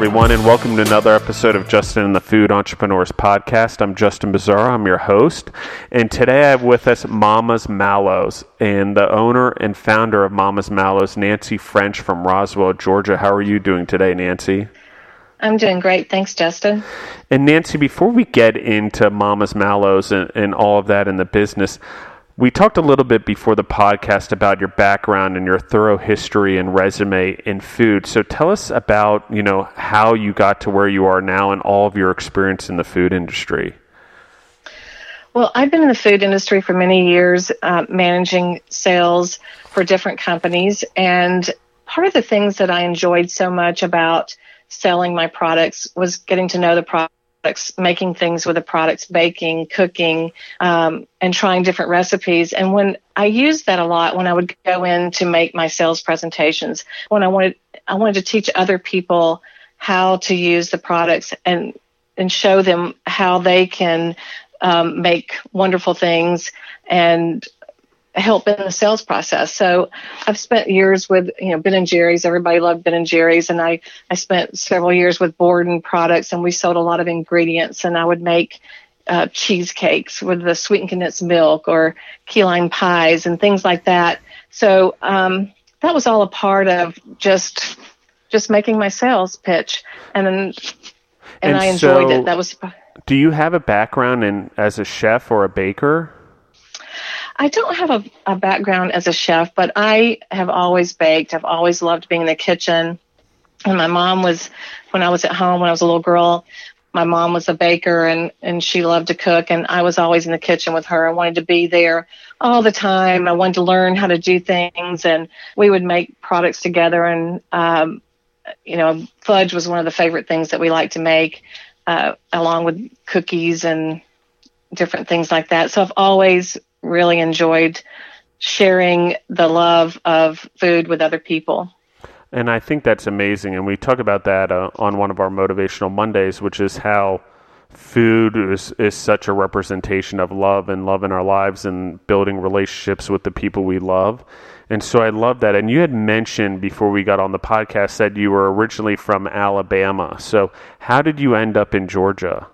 Everyone, and welcome to another episode of Justin and the Food Entrepreneurs Podcast. I'm Justin Bizarro. I'm your host, and today I have with us Mama's Mallows and the owner and founder of Mama's Mallows, Nancy French from Roswell, Georgia. How are you doing today, Nancy? I'm doing great. Thanks, Justin. And Nancy, before we get into Mama's Mallows and, and all of that in the business, we talked a little bit before the podcast about your background and your thorough history and resume in food. So tell us about, you know, how you got to where you are now and all of your experience in the food industry. Well, I've been in the food industry for many years, uh, managing sales for different companies. And part of the things that I enjoyed so much about selling my products was getting to know the product products, making things with the products, baking, cooking, um, and trying different recipes. And when I used that a lot, when I would go in to make my sales presentations, when I wanted, I wanted to teach other people how to use the products and and show them how they can um, make wonderful things and help in the sales process. So I've spent years with, you know, Ben and Jerry's. Everybody loved Ben and Jerry's. And I, I spent several years with Borden products and we sold a lot of ingredients and I would make uh, cheesecakes with the sweetened condensed milk or key lime pies and things like that. So um, that was all a part of just just making my sales pitch, and then and, And I enjoyed so- it. That was Do you have a background in as a chef or a baker? I don't have a, a background as a chef, but I have always baked. I've always loved being in the kitchen. And my mom was, when I was at home, when I was a little girl, my mom was a baker and, and she loved to cook. And I was always in the kitchen with her. I wanted to be there all the time. I wanted to learn how to do things. And we would make products together. And, um, you know, fudge was one of the favorite things that we liked to make, uh, along with cookies and different things like that. So I've always really enjoyed sharing the love of food with other people. And I think that's amazing. And we talk about that uh, on one of our motivational Mondays, which is how food is, is such a representation of love and love in our lives and building relationships with the people we love. And so I love that. And you had mentioned before we got on the podcast that you were originally from Alabama. So how did you end up in Georgia?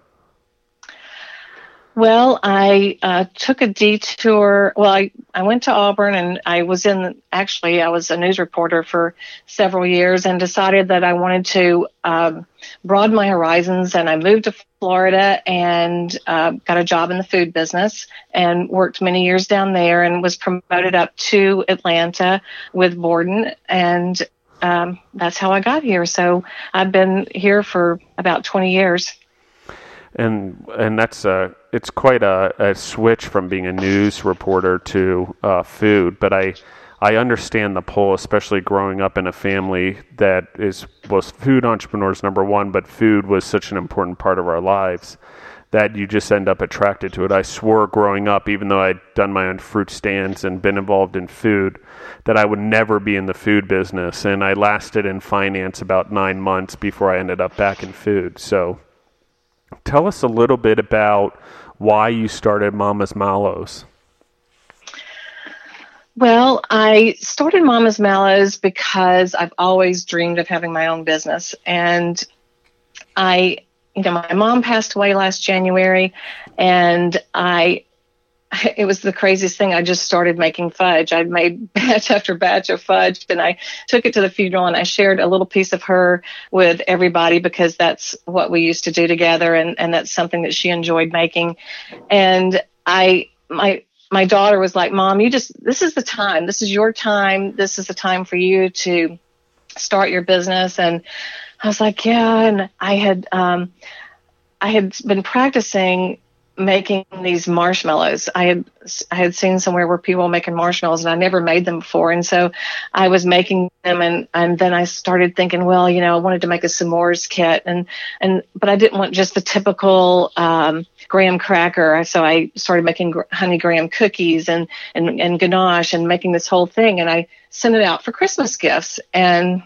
Well, I uh, took a detour. Well, I, I went to Auburn and I was in, actually, I was a news reporter for several years and decided that I wanted to um, broaden my horizons. And I moved to Florida and uh, got a job in the food business and worked many years down there and was promoted up to Atlanta with Borden. And um, that's how I got here. So I've been here for about 20 years. and and that's a it's quite a, a switch from being a news reporter to uh, food. But I I understand the pull, especially growing up in a family that is was food entrepreneurs number one, but food was such an important part of our lives that you just end up attracted to it. I swore growing up, even though I'd done my own fruit stands and been involved in food, that I would never be in the food business. And I lasted in finance about nine months before I ended up back in food. So tell us a little bit about why you started Mama's Mallows. Well, I started Mama's Mallows because I've always dreamed of having my own business. And I, you know, my mom passed away last January, and I, it was the craziest thing. I just started making fudge. I made batch after batch of fudge, and I took it to the funeral and I shared a little piece of her with everybody because that's what we used to do together, and, and that's something that she enjoyed making. And I, my, my daughter was like, Mom, you just, this is the time. This is your time. This is the time for you to start your business. And I was like, Yeah. And I had, um, I had been practicing making these marshmallows. I had I had seen somewhere where people were making marshmallows and I never made them before. And so I was making them and, and then I started thinking, well, you know, I wanted to make a s'mores kit and, and, but I didn't want just the typical, um, graham cracker. So I started making honey graham cookies and, and, and ganache and making this whole thing. And I sent it out for Christmas gifts and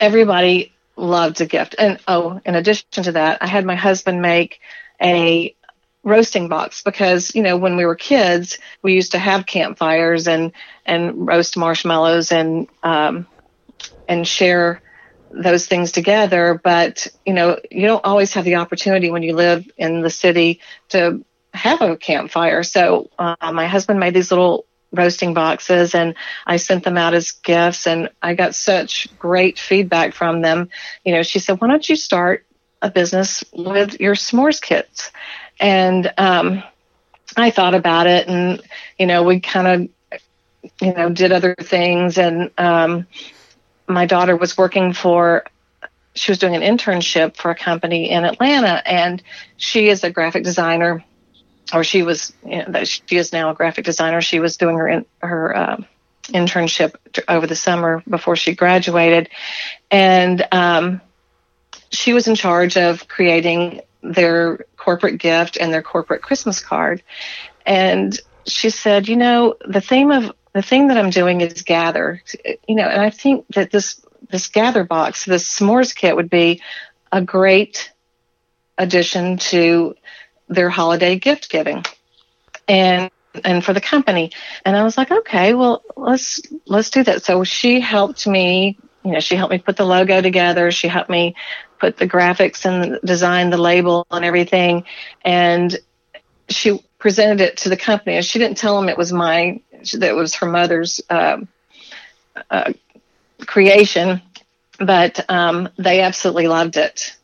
everybody loved a gift. And oh, in addition to that, I had my husband make a roasting box because you know when we were kids we used to have campfires and and roast marshmallows and um and share those things together. But you know, you don't always have the opportunity when you live in the city to have a campfire. So uh, my husband made these little roasting boxes and I sent them out as gifts and I got such great feedback from them. You know, she said, why don't you start a business with your s'mores kits? And um, I thought about it and, you know, we kind of, you know, did other things. And um, my daughter was working for she was doing an internship for a company in Atlanta, and she is a graphic designer or she was you know, she is now a graphic designer. She was doing her in, her uh, internship over the summer before she graduated, and um, she was in charge of creating their corporate gift and their corporate Christmas card. And she said, you know, the theme of the thing that I'm doing is gather, you know, and I think that this this gather box, this s'mores kit would be a great addition to their holiday gift giving and and for the company. And i was like okay well let's let's do that. So she helped me you know she helped me put the logo together. She helped me put the graphics and design the label and everything and she presented it to the company and she didn't tell them it was my that it was her mother's uh, uh, creation but um, they absolutely loved it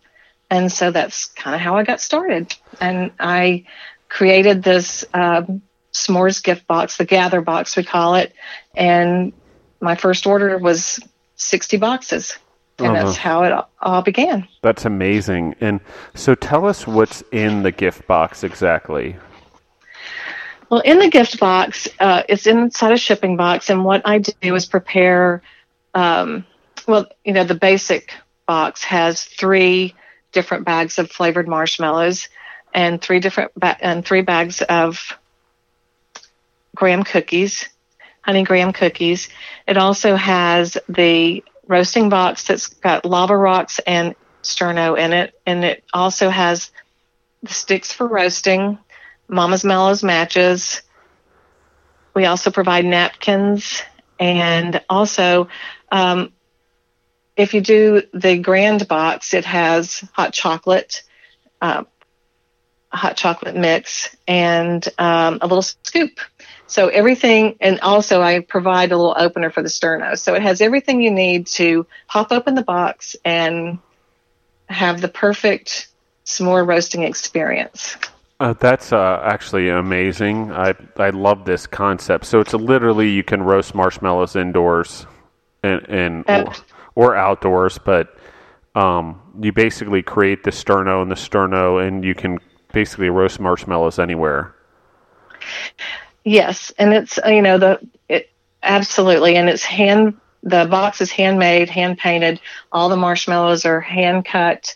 and so that's kind of how I got started. And I created this um, s'mores gift box, the gather box, we call it. And my first order was 60 boxes. And uh-huh. that's how it all began. That's amazing. And so tell us what's in the gift box exactly. Well, in the gift box, uh, it's inside a shipping box. And what I do is prepare, um, well, you know, the basic box has three different bags of flavored marshmallows and three different ba- and three bags of graham cookies, honey graham cookies. It also has the roasting box that's got lava rocks and sterno in it, and it also has the sticks for roasting, Mama's Mallows matches. We also provide napkins and also um, if you do the grand box, it has hot chocolate, uh, hot chocolate mix, and um, a little scoop. So everything, and also I provide a little opener for the sterno. So it has everything you need to pop open the box and have the perfect s'more roasting experience. Uh, that's uh, actually amazing. I I love this concept. So it's literally you can roast marshmallows indoors, and and. Uh, or outdoors, but um, you basically create the sterno and the sterno, and you can basically roast marshmallows anywhere. Yes, and it's you know the it absolutely, and it's hand the box is handmade, hand painted. All the marshmallows are hand cut,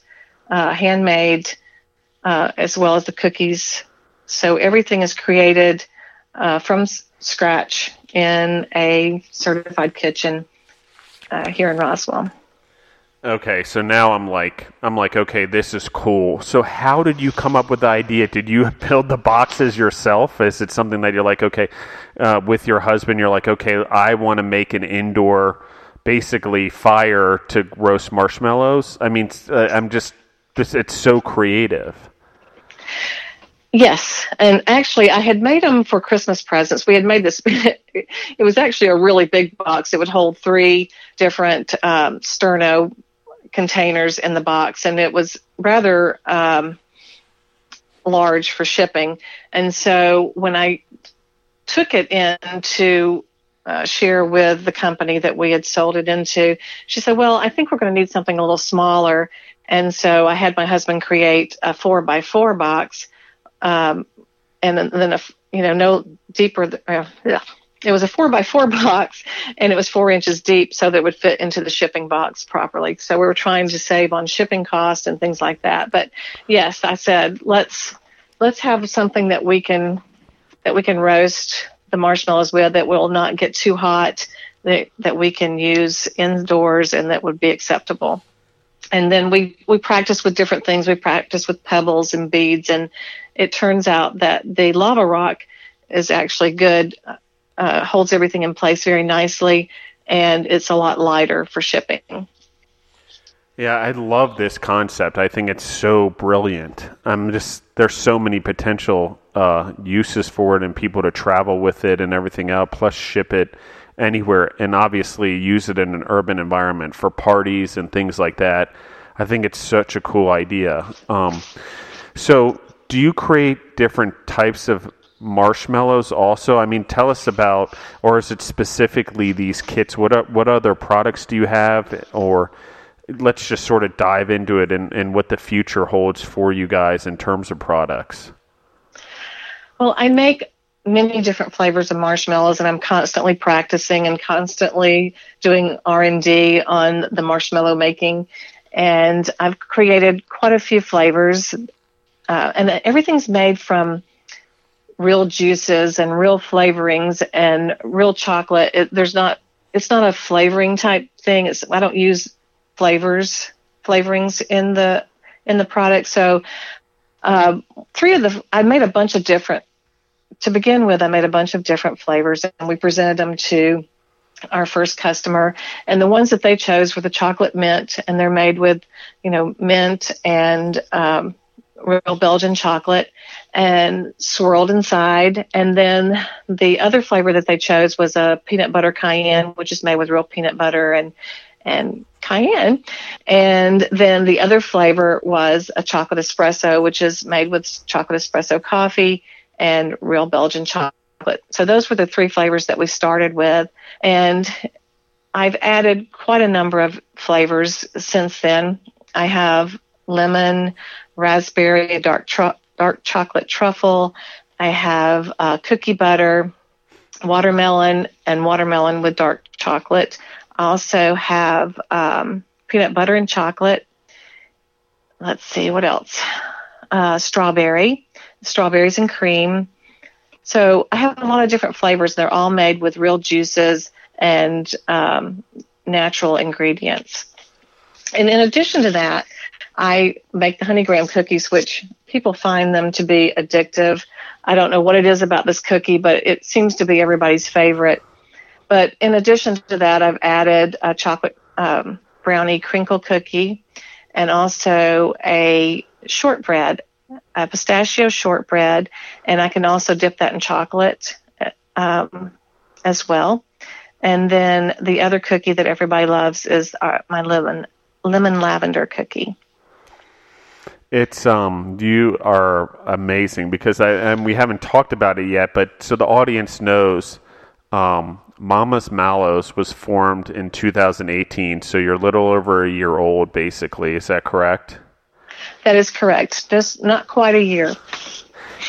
uh, handmade, uh, as well as the cookies. So everything is created uh, from s- scratch in a certified kitchen uh, here in Roswell. Okay, so now I'm like, I'm like, okay, this is cool. So how did you come up with the idea? Did you build the boxes yourself? Is it something that you're like, okay, uh, with your husband, you're like, okay, I want to make an indoor, basically fire to roast marshmallows. I mean, uh, I'm just, it's so creative. Yes, and actually, I had made them for Christmas presents. We had made this. it was actually a really big box. It would hold three different um, sterno containers in the box, and it was rather um, large for shipping. And so, when I took it in to uh, share with the company that we had sold it into, she said, "Well, I think we're going to need something a little smaller." And so, I had my husband create a four by four box um, and then, a, you know, no deeper. Uh. It was a four by four box, and it was four inches deep, so that it would fit into the shipping box properly. So we were trying to save on shipping costs and things like that. But yes, I said let's let's have something that we can that we can roast the marshmallows with that will not get too hot that that we can use indoors and that would be acceptable and then we we practice with different things we practice with pebbles and beads and it turns out that the lava rock is actually good, uh, holds everything in place very nicely, and it's a lot lighter for shipping. Yeah, I love this concept. I think it's so brilliant. I'm just there's so many potential uh, uses for it and people to travel with it and everything else. Plus, ship it anywhere and obviously use it in an urban environment for parties and things like that. I think it's such a cool idea. Um, so, do you create different types of marshmallows also? I mean, tell us about, or is it specifically these kits? What are, what other products do you have, or let's just sort of dive into it and, and what the future holds for you guys in terms of products. Well, I make many different flavors of marshmallows and I'm constantly practicing and constantly doing R&D on the marshmallow making and I've created quite a few flavors uh, and everything's made from real juices and real flavorings and real chocolate it, there's not it's not a flavoring type thing it's I don't use flavors flavorings in the in the product. So uh, three of the I made a bunch of different. To begin with, I made a bunch of different flavors, and we presented them to our first customer. And the ones that they chose were the chocolate mint, and they're made with, you know, mint and um, real Belgian chocolate and swirled inside. And then the other flavor that they chose was a peanut butter cayenne, which is made with real peanut butter and and cayenne. And then the other flavor was a chocolate espresso, which is made with chocolate espresso coffee and real Belgian chocolate. So those were the three flavors that we started with. And I've added quite a number of flavors since then. I have lemon, raspberry, dark, tru- dark chocolate truffle. I have uh, cookie butter, watermelon, and watermelon with dark chocolate. I also have um, peanut butter and chocolate. Let's see what else. Uh, strawberry, strawberries and cream. So I have a lot of different flavors. They're all made with real juices and um, natural ingredients. And in addition to that, I make the honey graham cookies, which people find them to be addictive. I don't know what it is about this cookie, but it seems to be everybody's favorite. But in addition to that, I've added a chocolate um, brownie crinkle cookie and also a shortbread, a pistachio shortbread, and I can also dip that in chocolate um, as well. And then the other cookie that everybody loves is our, uh, my lemon lemon lavender cookie. It's um you are amazing because I and we haven't talked about it yet, but so the audience knows um Mama's Mallows was formed in 2018, so you're a little over a year old, basically. Is that correct? That is correct. Just not quite a year.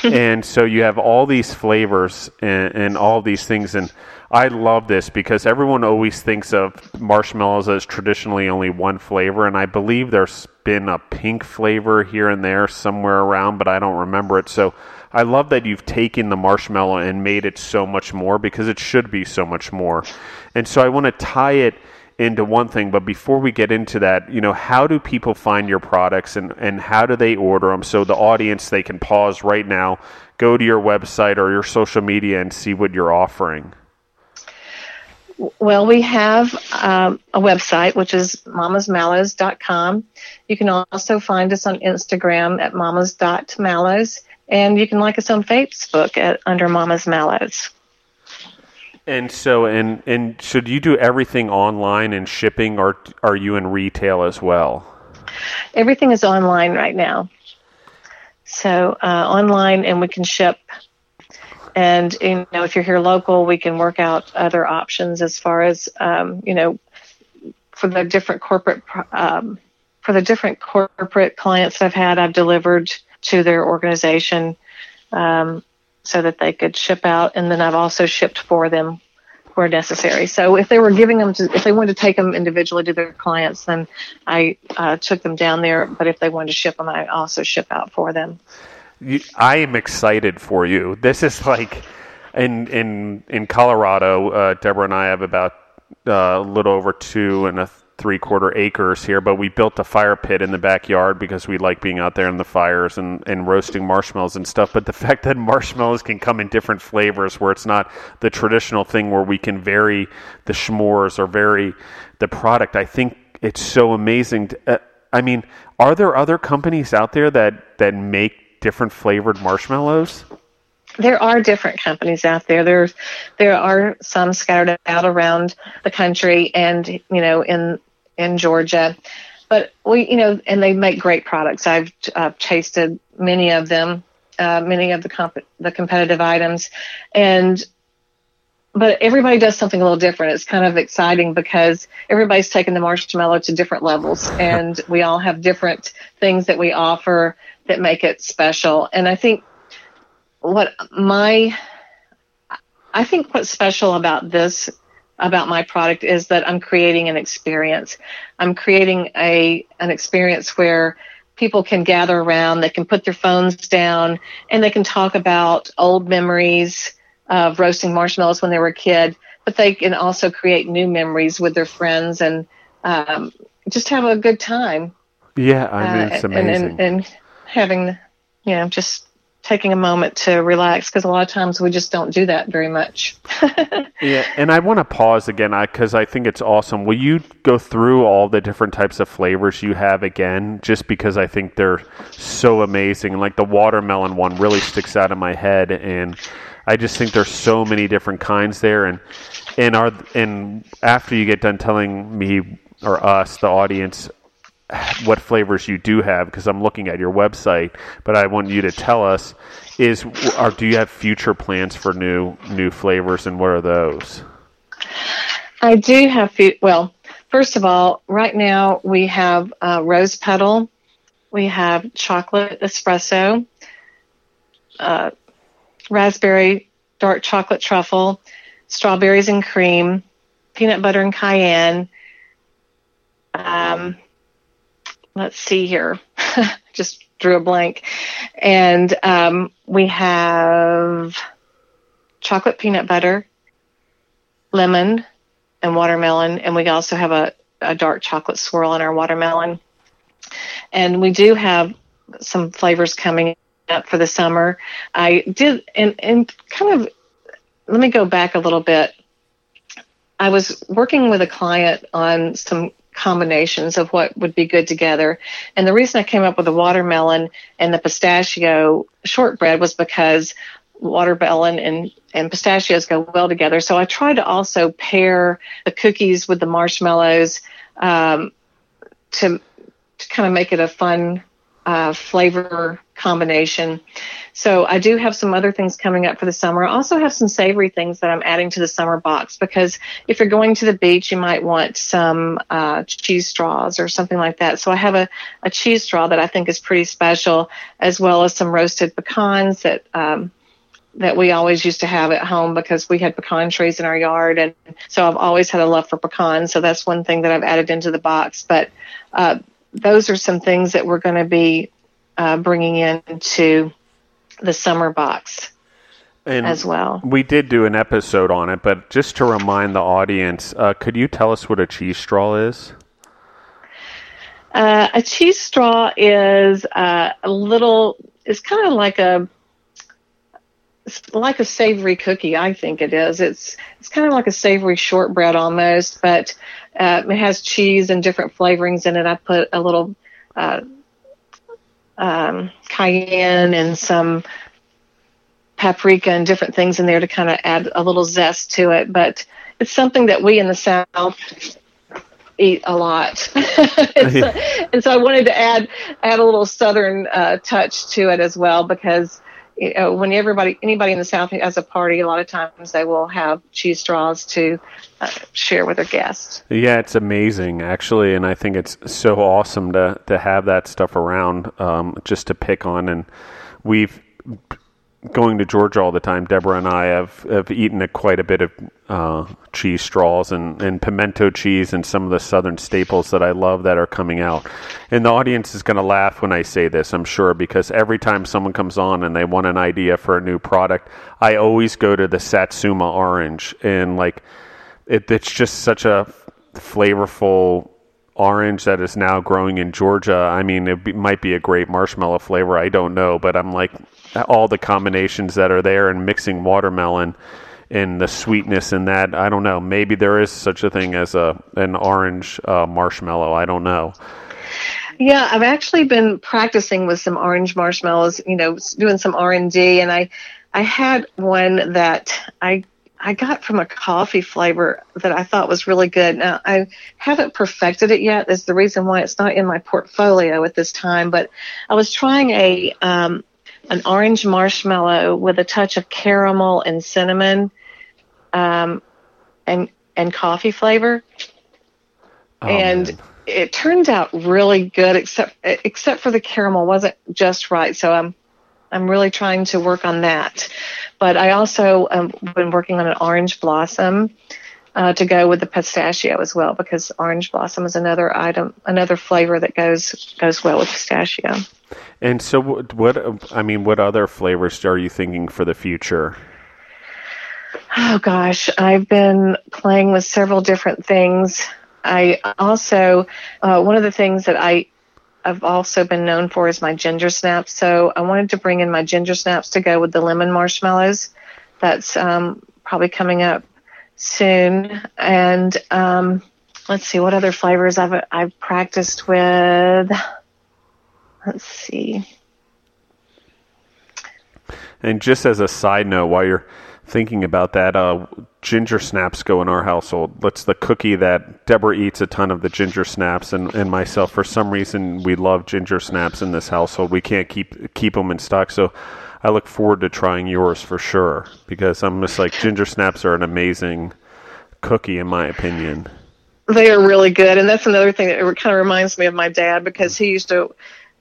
and so you have all these flavors and, and all these things, and I love this because everyone always thinks of marshmallows as traditionally only one flavor, and I believe there's been a pink flavor here and there somewhere around, but I don't remember it. So I love that you've taken the marshmallow and made it so much more because it should be so much more. And so I want to tie it into one thing, but before we get into that, you know, how do people find your products and, and how do they order them? So the audience, they can pause right now, go to your website or your social media and see what you're offering. Well, we have um, a website, which is mamasmallows.com. You can also find us on Instagram at mamas.mallows. And you can like us on Facebook at under Mama's Mallows. And so, and and should you do everything online and shipping, or are you in retail as well? Everything is online right now. So uh, online, and we can ship. And you know, if you're here local, we can work out other options as far as um, you know, for the different corporate um, for the different corporate clients I've had, I've delivered to their organization um, so that they could ship out. And then I've also shipped for them where necessary. So if they were giving them to, if they wanted to take them individually to their clients, then I uh, took them down there. But if they wanted to ship them, I also ship out for them. I am excited for you. This is like in in in Colorado. Uh, Deborah and I have about uh, a little over two and a three quarter acres here, but we built a fire pit in the backyard because we like being out there in the fires and, and roasting marshmallows and stuff. But the fact that marshmallows can come in different flavors where it's not the traditional thing where we can vary the s'mores or vary the product, I think it's so amazing. To, uh, I mean, are there other companies out there that that make different flavored marshmallows? There are different companies out there. There's there are some scattered out around the country and you know in in Georgia. But we, you know, and they make great products. I've uh, tasted many of them, uh, many of the comp- the competitive items, and but everybody does something a little different. It's kind of exciting because everybody's taking the marshmallow to different levels, and we all have different things that we offer that make it special. And I think what my I think what's special about this about my product is that I'm creating an experience. I'm creating a an experience where people can gather around, they can put their phones down, and they can talk about old memories of roasting marshmallows when they were a kid, but they can also create new memories with their friends and um, just have a good time. Yeah, I mean, it's amazing. Uh, and, and, and having, you know, just taking a moment to relax because a lot of times we just don't do that very much. yeah, and I want to pause again because I, I, think it's awesome. Will you go through all the different types of flavors you have again? Just because I think they're so amazing. Like the watermelon one really sticks out in my head, and I just think there's so many different kinds there. And and are and after you get done telling me or us, the audience, what flavors you do have because I'm looking at your website, but I want you to tell us is or do you have future plans for new new flavors and what are those? I do have few, well, first of all, right now we have uh, rose petal, we have chocolate espresso, uh, raspberry dark chocolate truffle, strawberries and cream, peanut butter and cayenne. Um, let's see here. Just drew a blank. And um, we have chocolate peanut butter, lemon, and watermelon. And we also have a, a dark chocolate swirl in our watermelon. And we do have some flavors coming up for the summer. I did, and, and kind of, let me go back a little bit. I was working with a client on some combinations of what would be good together. And the reason I came up with the watermelon and the pistachio shortbread was because watermelon and, and pistachios go well together. So I tried to also pair the cookies with the marshmallows um, to, to kind of make it a fun uh, flavor combination. So I do have some other things coming up for the summer. I also have some savory things that I'm adding to the summer box because if you're going to the beach, you might want some uh, cheese straws or something like that. So I have a, a cheese straw that I think is pretty special, as well as some roasted pecans that um, that we always used to have at home because we had pecan trees in our yard, and so I've always had a love for pecans. So that's one thing that I've added into the box. But uh, those are some things that we're going to be uh, bringing into the summer box and as well. We did do an episode on it, but just to remind the audience, uh, could you tell us what a cheese straw is? Uh, a cheese straw is uh, a little. It's kind of like a like a savory cookie. I think it is. It's it's kind of like a savory shortbread almost, but uh, it has cheese and different flavorings in it. I put a little uh, um, cayenne and some paprika and different things in there to kind of add a little zest to it. But it's something that we in the South eat a lot. and, so, and, so, I wanted to add add a little Southern uh, touch to it as well because you know, when everybody anybody in the South has a party, a lot of times they will have cheese straws to uh, share with their guests. Yeah, it's amazing actually, and I think it's so awesome to to have that stuff around um, just to pick on. And we've going to Georgia all the time, Deborah and I have, have eaten a, quite a bit of uh, cheese straws and, and pimento cheese and some of the southern staples that I love that are coming out. And the audience is going to laugh when I say this, I'm sure, because every time someone comes on and they want an idea for a new product, I always go to the Satsuma orange. And like, it, it's just such a flavorful orange that is now growing in Georgia. I mean, it be, might be a great marshmallow flavor. I don't know, but I'm like all the combinations that are there and mixing watermelon and the sweetness in that. I don't know. Maybe there is such a thing as a an orange uh, marshmallow. I don't know. Yeah, I've actually been practicing with some orange marshmallows. You know, doing some R and D, and I I had one that I I got from a coffee flavor that I thought was really good. Now I haven't perfected it yet. Is the reason why it's not in my portfolio at this time. But I was trying a um, an orange marshmallow with a touch of caramel and cinnamon, um, and and coffee flavor, oh, and. Man. It turned out really good, except except for the caramel wasn't just right. So I'm I'm really trying to work on that. But I also um, been working on an orange blossom uh, to go with the pistachio as well, because orange blossom is another item, another flavor that goes goes well with pistachio. And so, what, what I mean, what other flavors are you thinking for the future? Oh gosh, I've been playing with several different things. I also, uh, one of the things that I I've also been known for is my ginger snaps. So I wanted to bring in my ginger snaps to go with the lemon marshmallows. That's um, probably coming up soon. And um, let's see what other flavors I've I've practiced with. Let's see. And just as a side note, while you're thinking about that, uh, ginger snaps go in our household. That's the cookie that Deborah eats a ton of the ginger snaps, and, and myself. For some reason, we love ginger snaps in this household. We can't keep keep them in stock, so I look forward to trying yours for sure because I'm just like ginger snaps are an amazing cookie in my opinion. They are really good, and that's another thing that it kind of reminds me of my dad because he used to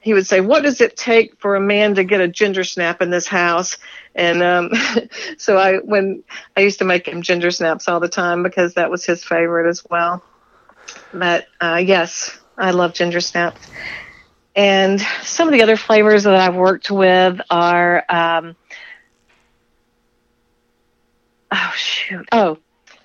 he would say, "What does it take for a man to get a ginger snap in this house?" And um, so I, when I used to make him ginger snaps all the time because that was his favorite as well. But uh, yes, I love ginger snaps. And some of the other flavors that I've worked with are, um, oh shoot, oh,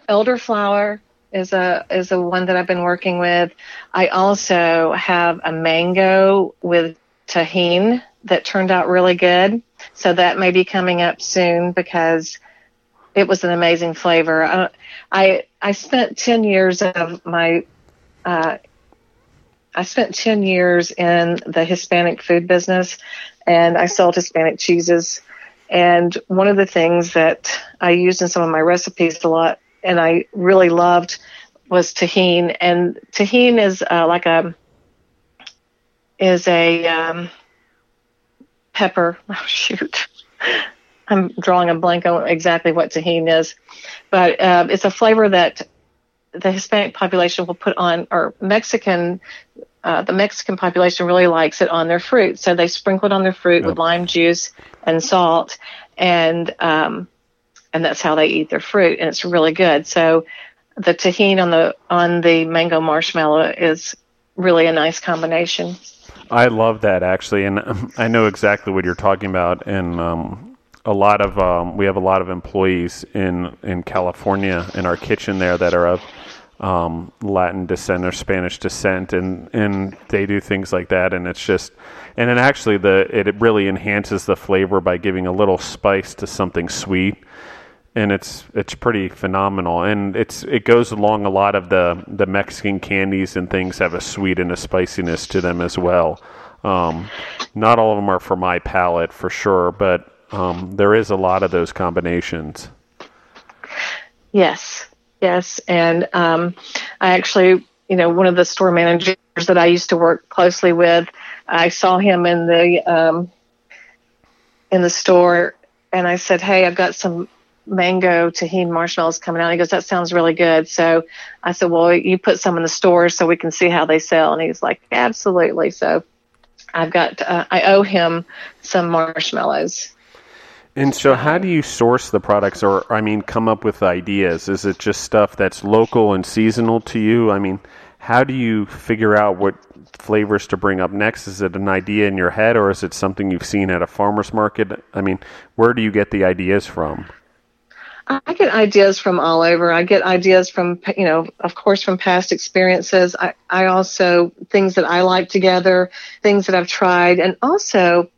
elderflower is a is a one that I've been working with. I also have a mango with Tajín that turned out really good. So that may be coming up soon because it was an amazing flavor. Uh, I I spent ten years of my uh, I spent ten years in the Hispanic food business, and I sold Hispanic cheeses. And one of the things that I used in some of my recipes a lot and I really loved was Tajín, And Tajín is uh, like a is a um, pepper. Oh shoot, I'm drawing a blank on exactly what Tajín is, but uh, it's a flavor that the Hispanic population will put on, or Mexican. Uh, the Mexican population really likes it on their fruit, so they sprinkle it on their fruit with lime juice and salt, and um, and that's how they eat their fruit, and it's really good. So the Tajín on the on the mango marshmallow is really a nice combination. I love that actually, and I know exactly what you're talking about. And um, a lot of um, we have a lot of employees in in California in our kitchen there that are of um, Latin descent or Spanish descent, and and they do things like that, and it's just, and then actually the it really enhances the flavor by giving a little spice to something sweet and it's it's pretty phenomenal and it's it goes along a lot of the the Mexican candies and things have a sweet and a spiciness to them as well. Um, not all of them are for my palate for sure, but um, there is a lot of those combinations. Yes, yes, and um, I actually, you know, one of the store managers that I used to work closely with, I saw him in the um, in the store, and I said, "Hey, I've got some mango Tajín marshmallows coming out. He goes, that sounds really good. So I said, well, you put some in the store so we can see how they sell. And he's like, absolutely. So I've got, uh, I owe him some marshmallows. And so, how do you source the products, or I mean, come up with ideas? Is it just stuff that's local and seasonal to you? I mean, how do you figure out what flavors to bring up next? Is it an idea in your head, or is it something you've seen at a farmer's market? I mean, where do you get the ideas from? I get ideas from all over. I get ideas from, you know, of course, from past experiences. I, I also, things that I like together, things that I've tried. And also,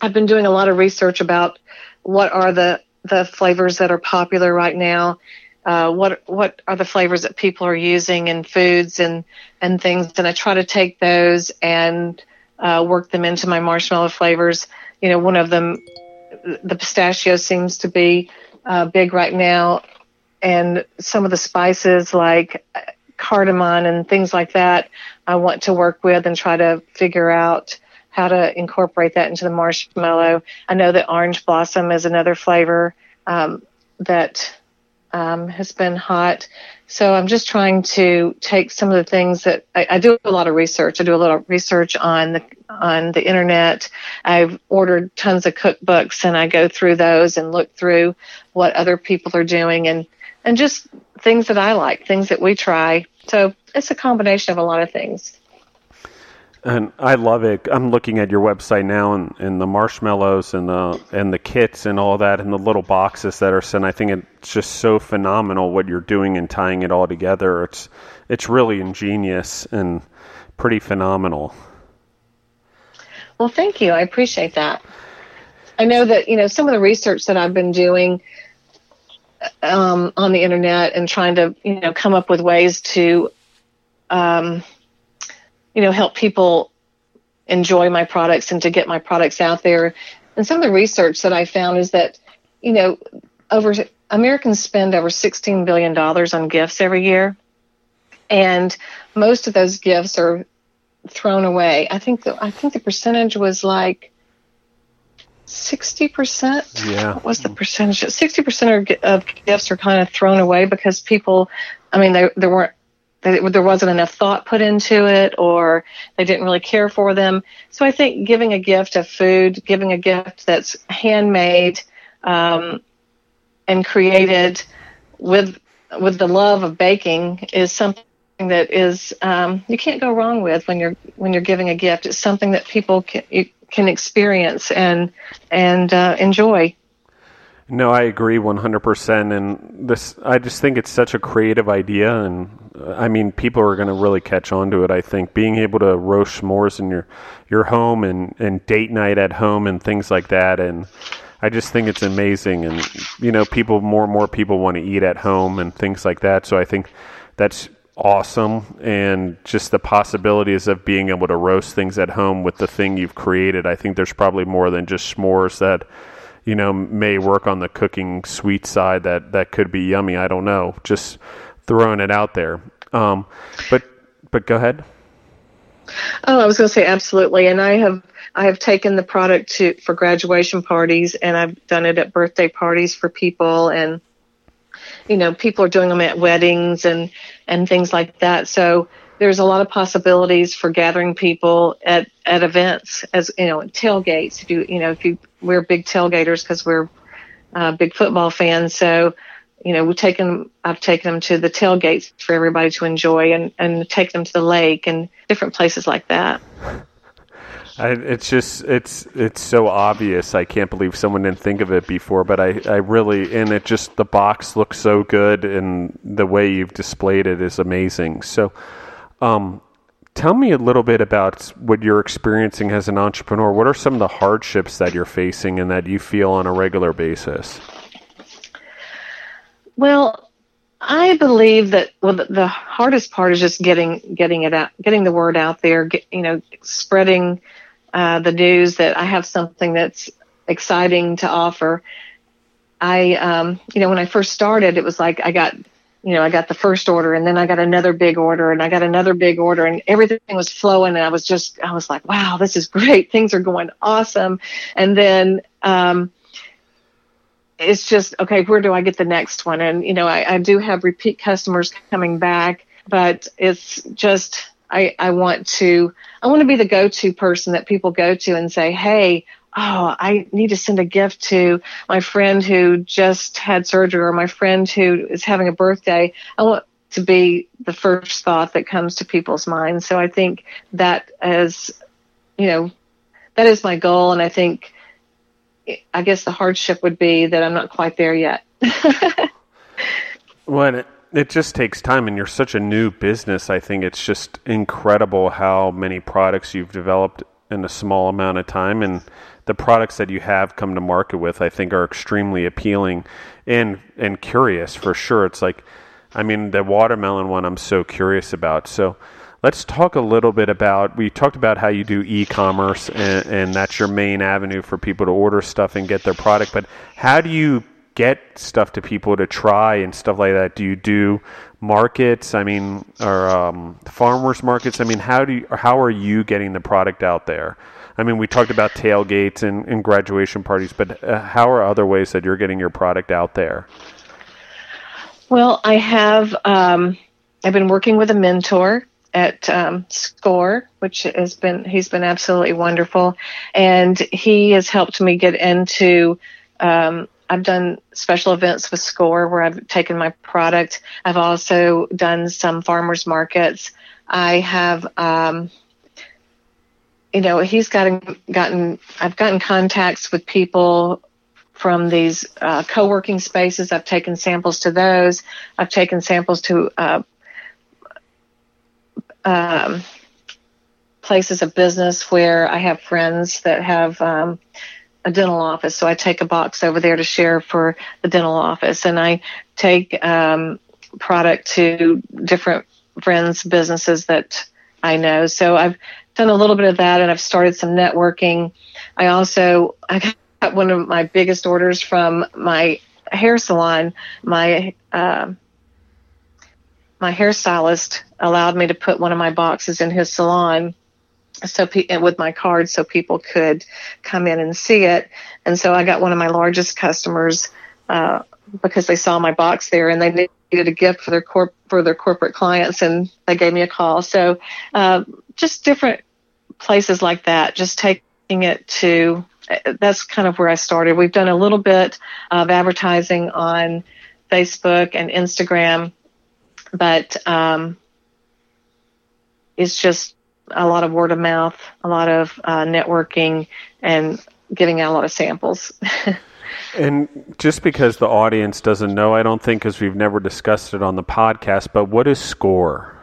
I've been doing a lot of research about what are the the flavors that are popular right now. Uh, what what are the flavors that people are using in foods and and things? And I try to take those and uh, work them into my marshmallow flavors. You know, one of them, the pistachio seems to be uh, big right now, and some of the spices like cardamom and things like that, I want to work with and try to figure out how to incorporate that into the marshmallow. I know that orange blossom is another flavor um, that um, has been hot. So I'm just trying to take some of the things that I, I, do a lot of research. I do a lot of research on the on the internet. I've ordered tons of cookbooks and I go through those and look through what other people are doing and and just things that I like, things that we try. So it's a combination of a lot of things. And I love it. I'm looking at your website now, and, and the marshmallows and the and the kits and all that, and the little boxes that are sent. I think it's just so phenomenal what you're doing and tying it all together. It's it's really ingenious and pretty phenomenal. Well, thank you. I appreciate that. I know that you know some of the research that I've been doing um, on the internet and trying to you know come up with ways to um, you know help people enjoy my products and to get my products out there. And some of the research that I found is that you know over Americans spend over 16 billion dollars on gifts every year, and most of those gifts are thrown away. I think the, I think the percentage was like sixty percent. Yeah, what was the percentage? Sixty percent of gifts are kind of thrown away because people. I mean, they, there weren't. There wasn't enough thought put into it, or they didn't really care for them. So I think giving a gift of food, giving a gift that's handmade um, and created with with the love of baking is something that is um, you can't go wrong with when you're when you're giving a gift. It's something that people can, can experience and and uh, enjoy. No, I agree 100%. And this, I just think it's such a creative idea. And uh, I mean, people are going to really catch on to it. I think being able to roast s'mores in your, your home and, and date night at home and things like that. And I just think it's amazing. And, you know, people, more and more people want to eat at home and things like that. So I think that's awesome and just the possibilities of being able to roast things at home with the thing you've created. I think there's probably more than just s'mores that you know may work on the cooking sweet side that that could be yummy. I don't know. Just throwing it out there. Um, but but go ahead. Oh, I was going to say absolutely, and I have I have taken the product to for graduation parties, and I've done it at birthday parties for people, and you know, people are doing them at weddings and and things like that. So there's a lot of possibilities for gathering people at at events as you know tailgates. You you know if you we're big tailgaters because we're uh, big football fans, so you know we've taken I've taken them to the tailgates for everybody to enjoy and and take them to the lake and different places like that. I, it's just it's it's so obvious. I can't believe someone didn't think of it before. But I, I really and it just the box looks so good and the way you've displayed it is amazing. So, um, tell me a little bit about what you're experiencing as an entrepreneur. What are some of the hardships that you're facing and that you feel on a regular basis? Well, I believe that well, the, hardest part is just getting getting it out, getting the word out there. Get, you know, spreading uh, the news that I have something that's exciting to offer. I, um, you know, when I first started, it was like I got, you know, I got the first order and then I got another big order and I got another big order and everything was flowing and I was just, I was like, wow, this is great. Things are going awesome. And then, um, it's just, okay, where do I get the next one? And, you know, I, I do have repeat customers coming back, but it's just, I, I want to I want to be the go-to person that people go to and say, "Hey, oh, I need to send a gift to my friend who just had surgery or my friend who is having a birthday." I want to be the first thought that comes to people's minds. So I think that as you know, that is my goal, and I think I guess the hardship would be that I'm not quite there yet. well, it just takes time, and you're such a new business. I think it's just incredible how many products you've developed in a small amount of time, and the products that you have come to market with, I think, are extremely appealing and and curious for sure. It's like, I mean, the watermelon one, I'm so curious about. So. Let's talk a little bit about. We talked about how you do e-commerce, and, and that's your main avenue for people to order stuff and get their product. But how do you get stuff to people to try and stuff like that? Do you do markets? I mean, or um, farmers markets? I mean, how do you, how are you getting the product out there? I mean, we talked about tailgates and, and graduation parties, but uh, how are other ways that you're getting your product out there? Well, I have. Um, I've been working with a mentor at um, SCORE, which has been he's been absolutely wonderful, and he has helped me get into um, I've done special events with SCORE where I've taken my product. I've also done some farmers markets. I have, um, you know, he's gotten gotten. I've gotten contacts with people from these uh, co-working spaces. I've taken samples to those. I've taken samples to uh, um, places of business where I have friends that have. Um, a dental office. So I take a box over there to share for the dental office, and I take um, product to different friends' businesses that I know. So I've done a little bit of that, and I've started some networking. I also I got one of my biggest orders from my hair salon. My uh, my hairstylist allowed me to put one of my boxes in his salon so pe- with my card so people could come in and see it. And so i got one of my largest customers uh, because they saw my box there and they needed a gift for their corp for their corporate clients and they gave me a call. So uh, just different places like that just taking it to that's kind of where i started. We've done a little bit of advertising on facebook and instagram but um, it's just a lot of word of mouth, a lot of uh, networking, and giving out a lot of samples. and just because the audience doesn't know, I don't think because we've never discussed it on the podcast, but what is SCORE?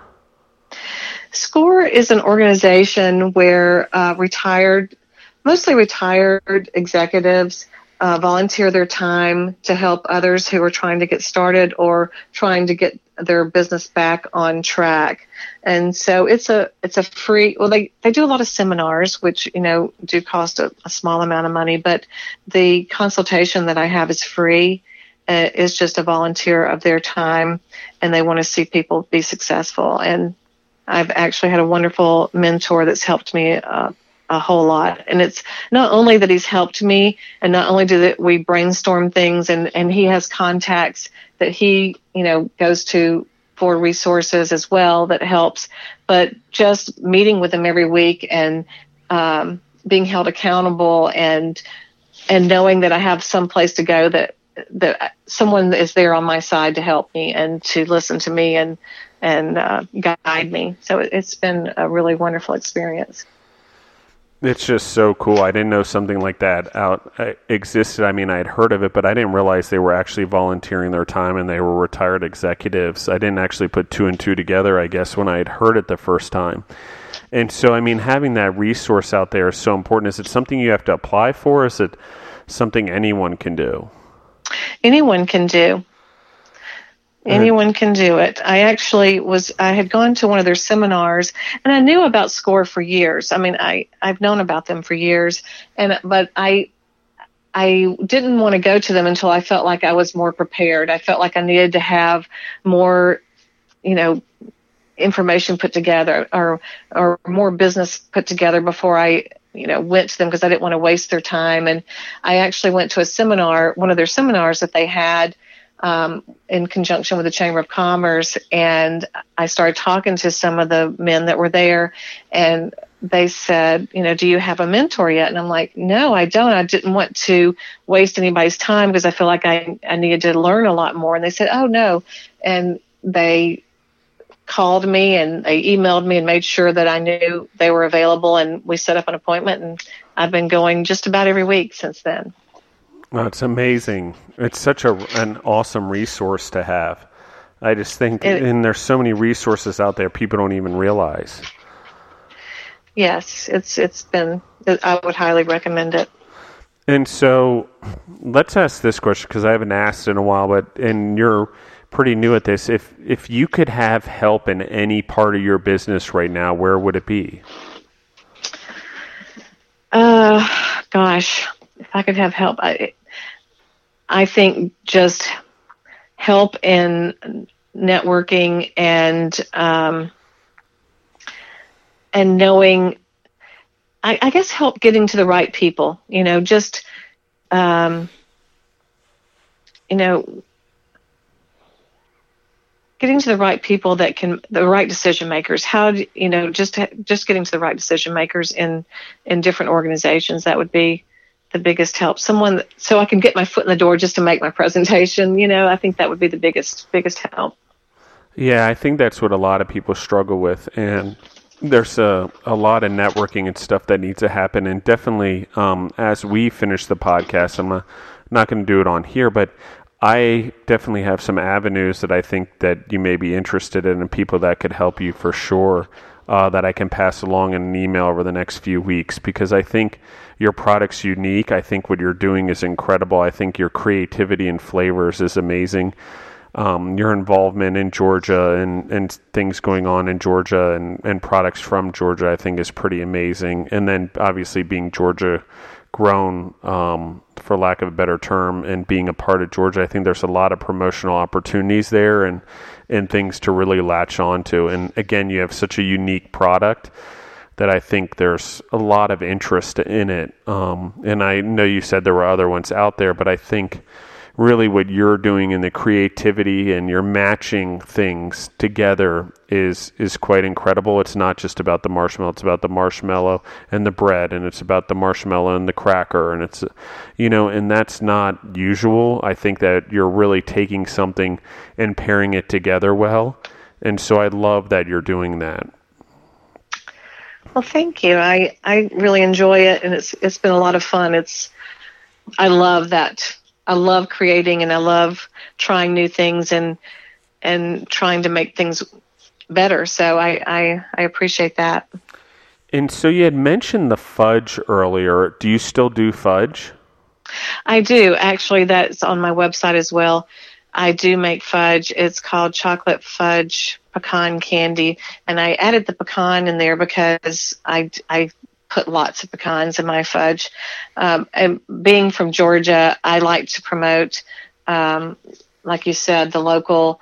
SCORE is an organization where uh, retired, mostly retired executives uh, volunteer their time to help others who are trying to get started or trying to get their business back on track. And so it's a it's a free. Well, they they do a lot of seminars, which you know do cost a, a small amount of money, but the consultation that I have is free. Uh, is just a volunteer of their time, and they want to see people be successful. And I've actually had a wonderful mentor that's helped me uh, a whole lot. And it's not only that he's helped me and not only do that we brainstorm things and, and he has contacts that he, you know, goes to for resources as well that helps, but just meeting with him every week and um, being held accountable and and knowing that I have some place to go that that someone is there on my side to help me and to listen to me and and uh, guide me. So it's been a really wonderful experience. It's just so cool. I didn't know something like that out uh, existed. I mean, I had heard of it, but I didn't realize they were actually volunteering their time and they were retired executives. I didn't actually put two and two together, I guess, when I had heard it the first time. And so, I mean, having that resource out there is so important. Is it something you have to apply for? Is it something anyone can do? Anyone can do. Anyone can do it. I actually was, I had gone to one of their seminars and I knew about SCORE for years. I mean, I, I've known about them for years and, but I, I didn't want to go to them until I felt like I was more prepared. I felt like I needed to have more, you know, information put together or, or more business put together before I, you know, went to them because I didn't want to waste their time. And I actually went to a seminar, one of their seminars that they had um, in conjunction with the Chamber of Commerce, and I started talking to some of the men that were there, and they said, you know, do you have a mentor yet? And I'm like, no, I don't. I didn't want to waste anybody's time because I feel like I, I needed to learn a lot more. And they said, oh, no. And they called me and they emailed me and made sure that I knew they were available. And we set up an appointment, and I've been going just about every week since then. Well, it's amazing. It's such a, an awesome resource to have. I just think, it, and there's so many resources out there people don't even realize. yes, it's it's been. I would highly recommend it. And so, let's ask this question because I haven't asked in a while, but and you're pretty new at this. If if you could have help in any part of your business right now, where would it be? Uh, gosh, if I could have help, I I think just help in networking and um, and knowing I, I, guess help getting to the right people you know just um, you know getting to the right people that can the right decision makers. How do, you know just just getting to the right decision makers in in different organizations that would be the biggest help. Someone so i can get my foot in the door just to make my presentation you know i think that would be the biggest biggest help. Yeah i think that's what a lot of people struggle with and there's a, a lot of networking and stuff that needs to happen and definitely um, as we finish the podcast i'm not, not going to do it on here but I definitely have some avenues that I think that you may be interested in and people that could help you for sure uh, that I can pass along in an email over the next few weeks because I think your product's unique. I think what you're doing is incredible. I think your creativity and flavors is amazing. Um, your involvement in Georgia and, and things going on in Georgia and, and products from Georgia, I think, is pretty amazing. And then obviously being Georgia grown, um, for lack of a better term, and being a part of Georgia, I think there's a lot of promotional opportunities there and and things to really latch onto. And again, you have such a unique product that I think there's a lot of interest in it. Um, and I know you said there were other ones out there, but I think really what you're doing in the creativity and you're matching things together is is quite incredible. It's not just about the marshmallow; it's about the marshmallow and the bread, and it's about the marshmallow and the cracker, and it's you know, and that's not usual. I think that you're really taking something and pairing it together well, and so I love that you're doing that. Well, thank you. I I really enjoy it, and it's it's been a lot of fun. It's I love that I love creating and I love trying new things and and trying to make things better. So I, I, I appreciate that. And so you had mentioned the fudge earlier. Do you still do fudge? I do. Actually, that's on my website as well. I do make fudge. It's called chocolate fudge pecan candy, and I added the pecan in there because I I put lots of pecans in my fudge. Um, and being from Georgia, I like to promote, um, like you said, the local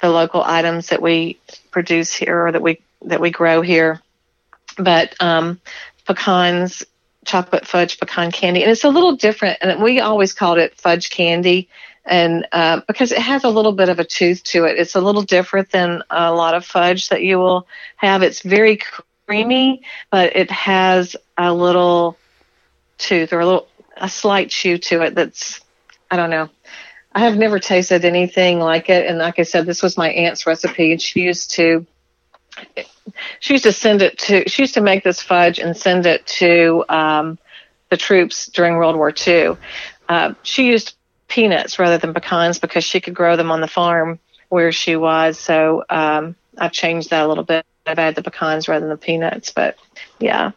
the local items that we produce here or that we that we grow here. But um, pecans, chocolate fudge pecan candy, and it's a little different. And we always called it fudge candy and uh, because it has a little bit of a tooth to it. It's a little different than a lot of fudge that you will have. It's very creamy, but it has a little tooth or a little a slight chew to it. That's I don't know. I have never tasted anything like it, and like I said, this was my aunt's recipe, and she used to she used to send it to she used to make this fudge and send it to um, the troops during World War II. Uh, she used peanuts rather than pecans because she could grow them on the farm where she was. So um, I've changed that a little bit. I've added the pecans rather than the peanuts, but yeah.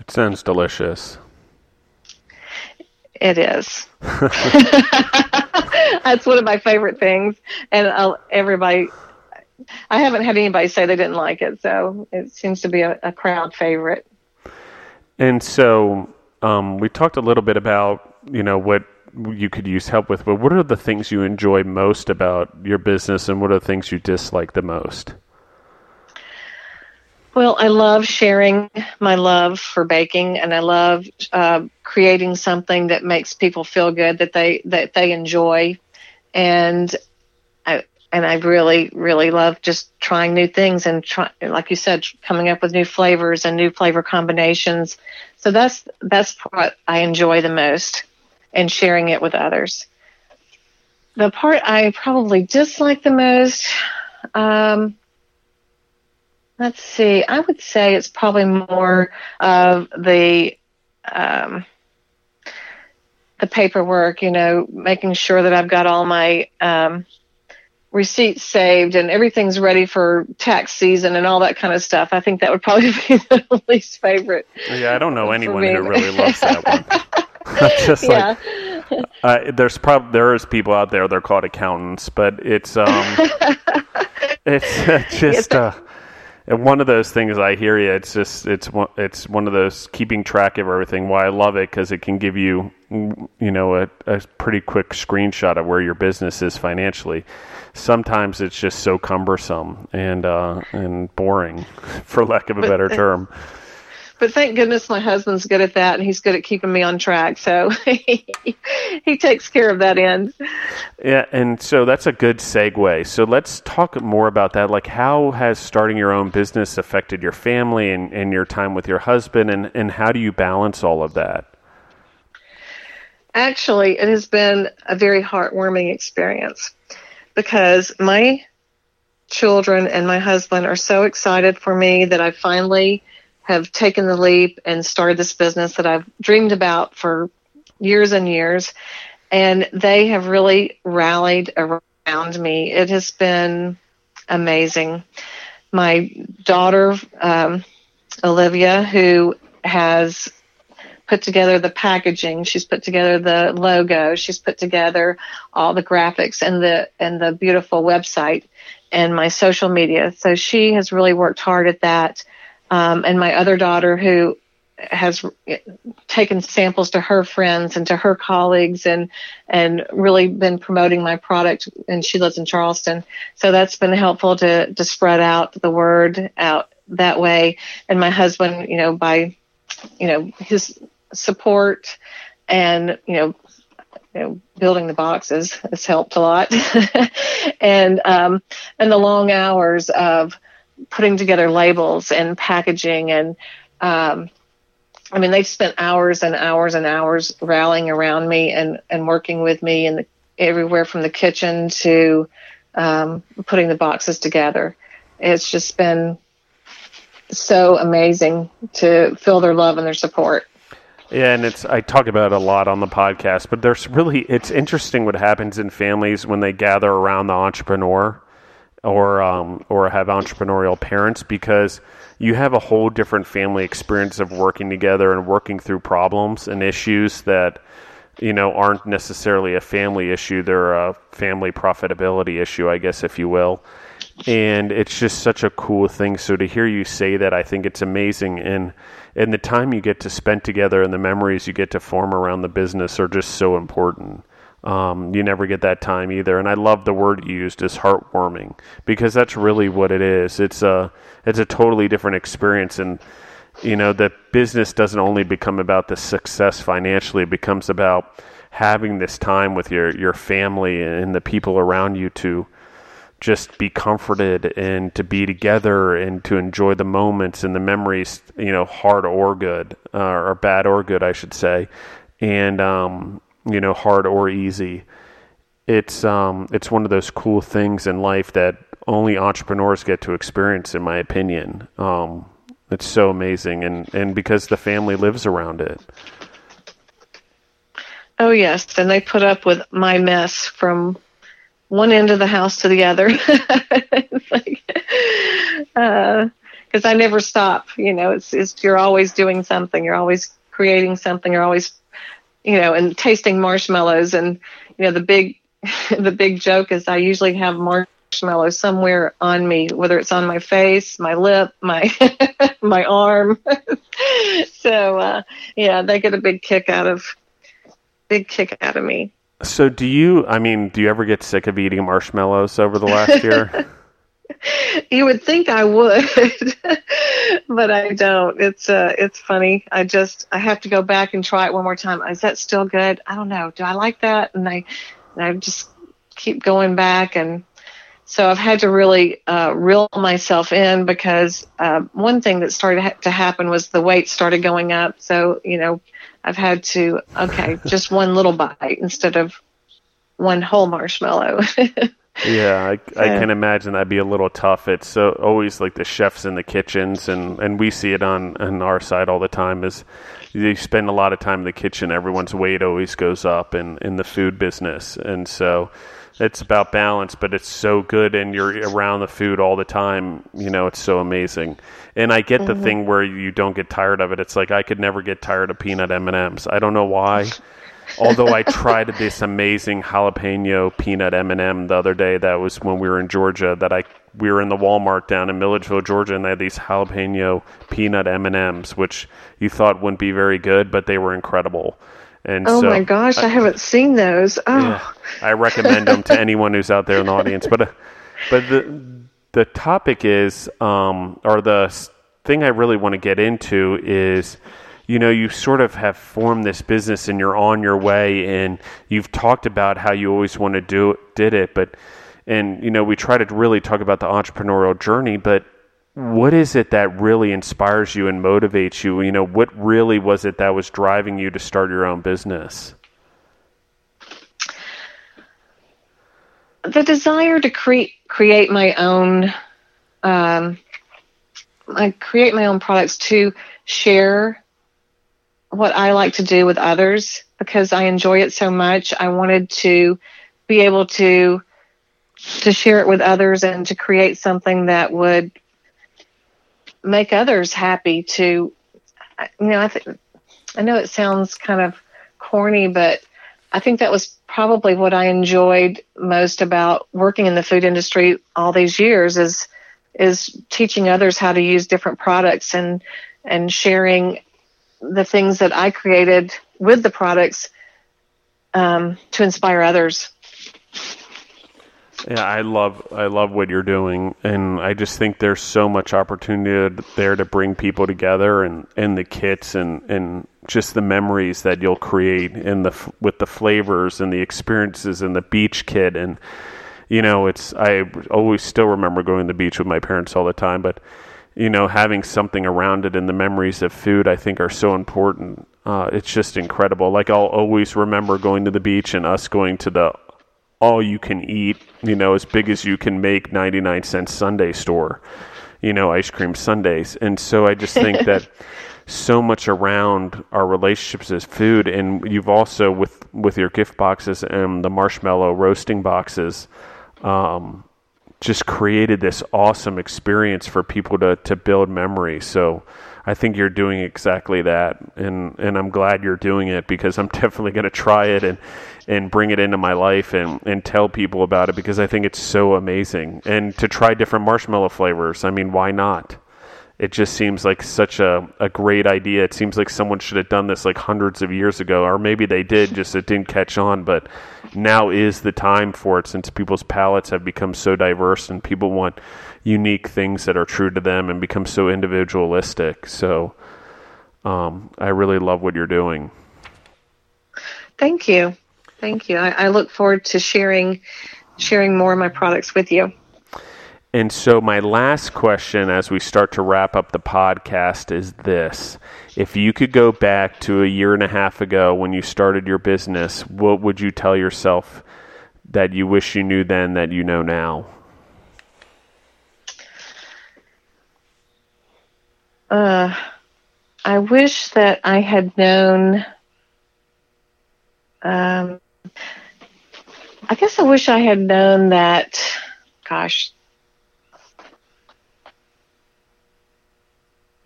It sounds delicious. It is. That's one of my favorite things, and I'll, everybody. I haven't had anybody say they didn't like it, so it seems to be a, a crowd favorite. And so um, we talked a little bit about you know what you could use help with, but what are the things you enjoy most about your business, and what are the things you dislike the most? Well, I love sharing my love for baking, and I love uh, creating something that makes people feel good that they that they enjoy, and I and I really really love just trying new things and try, like you said, coming up with new flavors and new flavor combinations. So that's that's what I enjoy the most, and sharing it with others. The part I probably dislike the most. Um, Let's see. I would say it's probably more of the um, the paperwork. You know, making sure that I've got all my um, receipts saved and everything's ready for tax season and all that kind of stuff. I think that would probably be the least favorite. Yeah, I don't know anyone who really loves that one. just yeah. like uh, there's probably there is people out there they're called accountants, but it's um it's uh, just uh and one of those things I hear you. It's just it's one it's one of those keeping track of everything. Why I love it because it can give you you know a, a pretty quick screenshot of where your business is financially. Sometimes it's just so cumbersome and uh, and boring, for lack of a better term but thank goodness my husband's good at that and he's good at keeping me on track so he, he takes care of that end. Yeah and so that's a good segue. So let's talk more about that. Like how has starting your own business affected your family and, and your time with your husband and, and how do you balance all of that? Actually it has been a very heartwarming experience because my children and my husband are so excited for me that i finally have taken the leap and started this business that I've dreamed about for years and years. And they have really rallied around me. It has been amazing. My daughter, um, Olivia, who has put together the packaging, she's put together the logo, she's put together all the graphics and the and the beautiful website and my social media. So she has really worked hard at that um, and my other daughter who has taken samples to her friends and to her colleagues and and really been promoting my product and she lives in Charleston. So that's been helpful to to spread out the word out that way. And my husband you know by you know his support and you know you know, building the boxes has helped a lot, and um, and the long hours of putting together labels and packaging and um, I mean they've spent hours and hours and hours rallying around me and and working with me and everywhere from the kitchen to um, putting the boxes together. It's just been so amazing to feel their love and their support. Yeah, and it's I talk about it a lot on the podcast, but there's really it's interesting what happens in families when they gather around the entrepreneur or um, or have entrepreneurial parents because you have a whole different family experience of working together and working through problems and issues that you know aren't necessarily a family issue. They're a family profitability issue i guess if you will. And it's just such a cool thing. So to hear you say that i think it's amazing. And and the time you get to spend together and the memories you get to form around the business are just so important um, you never get that time either. And I love the word used is heartwarming because that's really what it is. It's a it's a totally different experience, and you know the business doesn't only become about the success financially; it becomes about having this time with your your family and the people around you to just be comforted and to be together and to enjoy the moments and the memories, you know, hard or good, uh, or bad or good, I should say. And um, you know, hard or easy. It's um, it's one of those cool things in life that only entrepreneurs get to experience, in my opinion. Um, it's so amazing, and and because the family lives around it. Oh yes, and they put up with my mess from one end of the house to the other. like, because uh, I never stop. You know, it's, it's you're always doing something. You're always creating something. You're always you know, and tasting marshmallows. And, you know, the big, the big joke is I usually have marshmallows somewhere on me, whether it's on my face, my lip, my, my arm. so, uh, yeah, they get a big kick out of, big kick out of me. So do you, I mean, do you ever get sick of eating marshmallows over the last year? you would think I would, but I don't. It's uh, it's funny. I just I have to go back and try it one more time. Is that still good? I don't know. Do I like that? And I, and I just keep going back, and so I've had to really uh, reel myself in because uh, one thing that started ha- to happen was the weight started going up. So you know, I've had to okay, just one little bite instead of one whole marshmallow. Yeah, I, I can imagine that'd be a little tough. It's so always like the chefs in the kitchens, and, and we see it on, on our side all the time. Is you spend a lot of time in the kitchen, everyone's weight always goes up in, in the food business, and so it's about balance, but it's so good, and you're around the food all the time. You know, it's so amazing. And I get mm-hmm. the thing where you don't get tired of it. It's like I could never get tired of peanut M and M's. I don't know why. Although I tried this amazing jalapeno peanut M and m the other day. That was when we were in Georgia. That I we were in the Walmart down in Milledgeville, Georgia, and they had these jalapeno peanut M and M's, which you thought wouldn't be very good, but they were incredible. And oh so, my gosh, I, I, haven't seen those. Oh, yeah, I recommend them to anyone who's out there in the audience. But uh, but the the topic is, um, or the thing I really want to get into is, you know, you sort of have formed this business and you're on your way, and you've talked about how you always want to do it, did it, but and you know, we try to really talk about the entrepreneurial journey, but what is it that really inspires you and motivates you? You know, what really was it that was driving you to start your own business? The desire to create create my own, um, I create my own products to share what I like to do with others because I enjoy it so much. I wanted to be able to to share it with others and to create something that would make others happy to you know i think i know it sounds kind of corny but i think that was probably what i enjoyed most about working in the food industry all these years is is teaching others how to use different products and and sharing the things that i created with the products um, to inspire others. Yeah, I love I love what you're doing, and I just think there's so much opportunity there to bring people together, and, and the kits, and, and just the memories that you'll create, in the with the flavors and the experiences, and the beach kit, and you know, it's I always still remember going to the beach with my parents all the time, but you know, having something around it, and the memories of food, I think, are so important. Uh, it's just incredible. Like I'll always remember going to the beach and us going to the all you can eat, you know, as big as you can make 99 cent Sunday store, you know, ice cream Sundays. And so I just think that so much around our relationships is food and you've also with with your gift boxes and the marshmallow roasting boxes um, just created this awesome experience for people to to build memories. So I think you're doing exactly that, and and I'm glad you're doing it because I'm definitely going to try it and and bring it into my life and and tell people about it because I think it's so amazing. And to try different marshmallow flavors, I mean, why not? It just seems like such a, a great idea. It seems like someone should have done this like hundreds of years ago, or maybe they did, just it didn't catch on. But now is the time for it since people's palates have become so diverse and people want unique things that are true to them and become so individualistic. So um, I really love what you're doing. Thank you. Thank you. I, I look forward to sharing sharing more of my products with you. And so, my last question as we start to wrap up the podcast is this If you could go back to a year and a half ago when you started your business, what would you tell yourself that you wish you knew then that you know now? Uh, I wish that I had known. Um, I guess I wish I had known that. Gosh,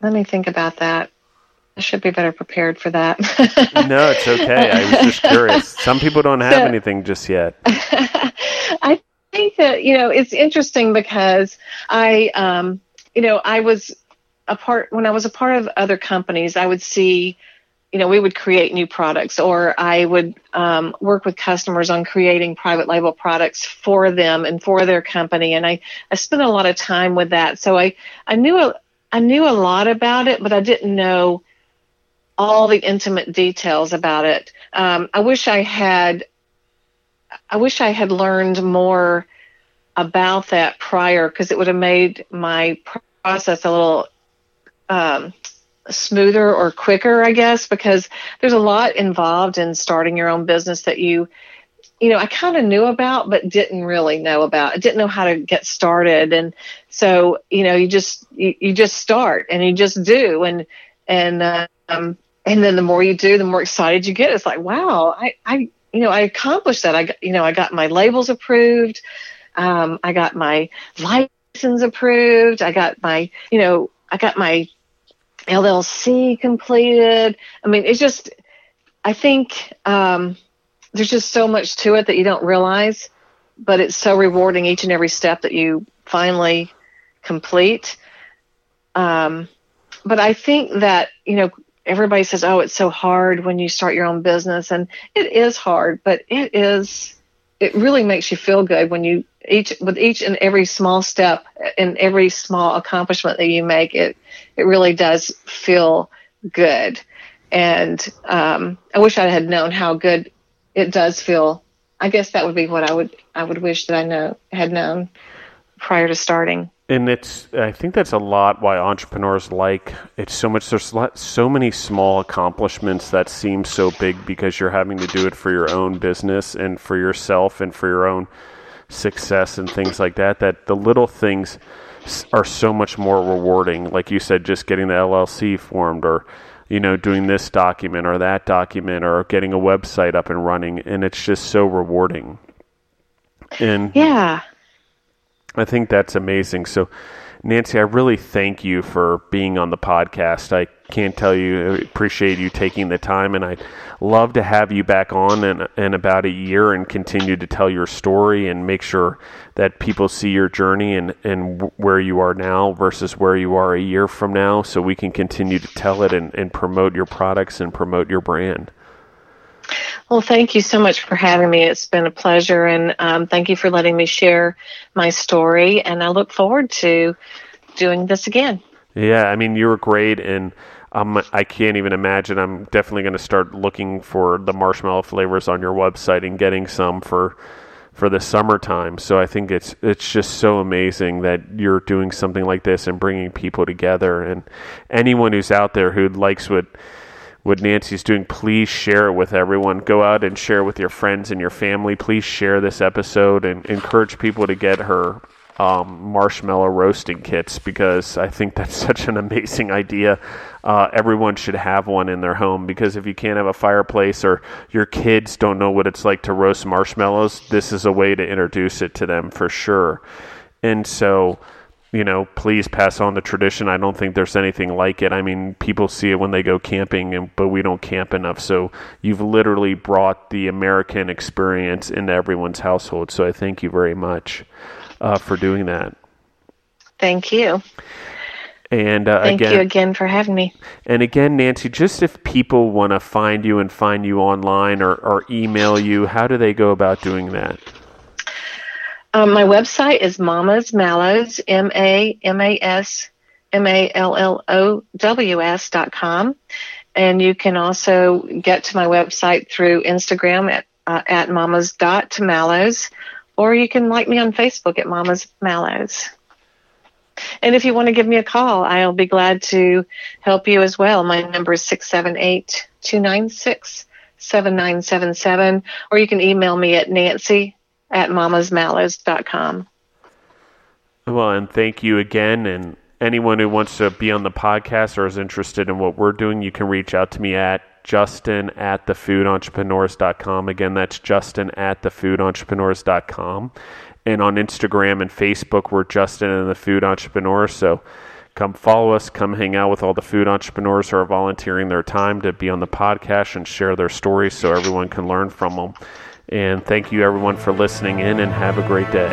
let me think about that. I should be better prepared for that. no, it's okay. I was just curious. Some people don't have so, anything just yet. I think that you know it's interesting because I, um, you know, I was a part when I was a part of other companies, I would see, you know, we would create new products, or I would um, work with customers on creating private label products for them and for their company, and I I spent a lot of time with that. So I I knew a I knew a lot about it, but I didn't know all the intimate details about it. Um, I wish I had. I wish I had learned more about that prior because it would have made my process a little um, smoother or quicker, I guess, because there's a lot involved in starting your own business that you, you know, I kind of knew about, but didn't really know about. I didn't know how to get started. And so, you know, you just, you, you just start and you just do. And, and, um, and then the more you do, the more excited you get. It's like, wow, I, I, you know, I accomplished that. I, got, you know, I got my labels approved. Um, I got my license approved. I got my, you know, I got my LLC completed. I mean, it's just, I think um, there's just so much to it that you don't realize, but it's so rewarding each and every step that you finally complete. Um, but I think that, you know, everybody says, oh, it's so hard when you start your own business. And it is hard, but it is, it really makes you feel good when you each, with each and every small step and every small accomplishment that you make, it, it really does feel good. And um, I wish I had known how good it does feel. I guess that would be what I would, I would wish that I know, had known prior to starting and it's i think that's a lot why entrepreneurs like it's so much there's so many small accomplishments that seem so big because you're having to do it for your own business and for yourself and for your own success and things like that that the little things are so much more rewarding like you said just getting the llc formed or you know doing this document or that document or getting a website up and running and it's just so rewarding and yeah I think that's amazing. So, Nancy, I really thank you for being on the podcast. I can't tell you, I appreciate you taking the time, and I'd love to have you back on in, in about a year and continue to tell your story and make sure that people see your journey and, and where you are now versus where you are a year from now so we can continue to tell it and, and promote your products and promote your brand. Well, thank you so much for having me. It's been a pleasure, and um, thank you for letting me share my story. And I look forward to doing this again. Yeah, I mean, you were great, and um, I can't even imagine. I'm definitely going to start looking for the marshmallow flavors on your website and getting some for for the summertime. So I think it's it's just so amazing that you're doing something like this and bringing people together. And anyone who's out there who likes what what Nancy's doing, please share it with everyone. Go out and share with your friends and your family. Please share this episode and encourage people to get her um, marshmallow roasting kits because I think that's such an amazing idea. Uh, everyone should have one in their home because if you can't have a fireplace or your kids don't know what it's like to roast marshmallows, this is a way to introduce it to them for sure. And so you know, please pass on the tradition. I don't think there's anything like it. I mean, people see it when they go camping, and, but we don't camp enough. So you've literally brought the American experience into everyone's household. So I thank you very much uh, for doing that. Thank you. And uh, thank again, you again for having me. And again, Nancy, just if people want to find you and find you online or, or email you, how do they go about doing that? Um, my website is Mama's Mallows, M A M A S M A L L O W S dot com. And you can also get to my website through Instagram at, uh, at mamas dot mallows, or you can like me on Facebook at Mama's Mallows. And if you want to give me a call, I'll be glad to help you as well. My number is 678 296 7977, or you can email me at nancy at mamasmallows.com. Well, and thank you again. And anyone who wants to be on the podcast or is interested in what we're doing, you can reach out to me at justin at thefoodentrepreneurs.com. Again, that's justin at thefoodentrepreneurs.com. And on Instagram and Facebook, we're Justin and the Food Entrepreneur. So come follow us, come hang out with all the food entrepreneurs who are volunteering their time to be on the podcast and share their stories so everyone can learn from them. And thank you, everyone, for listening in, and have a great day.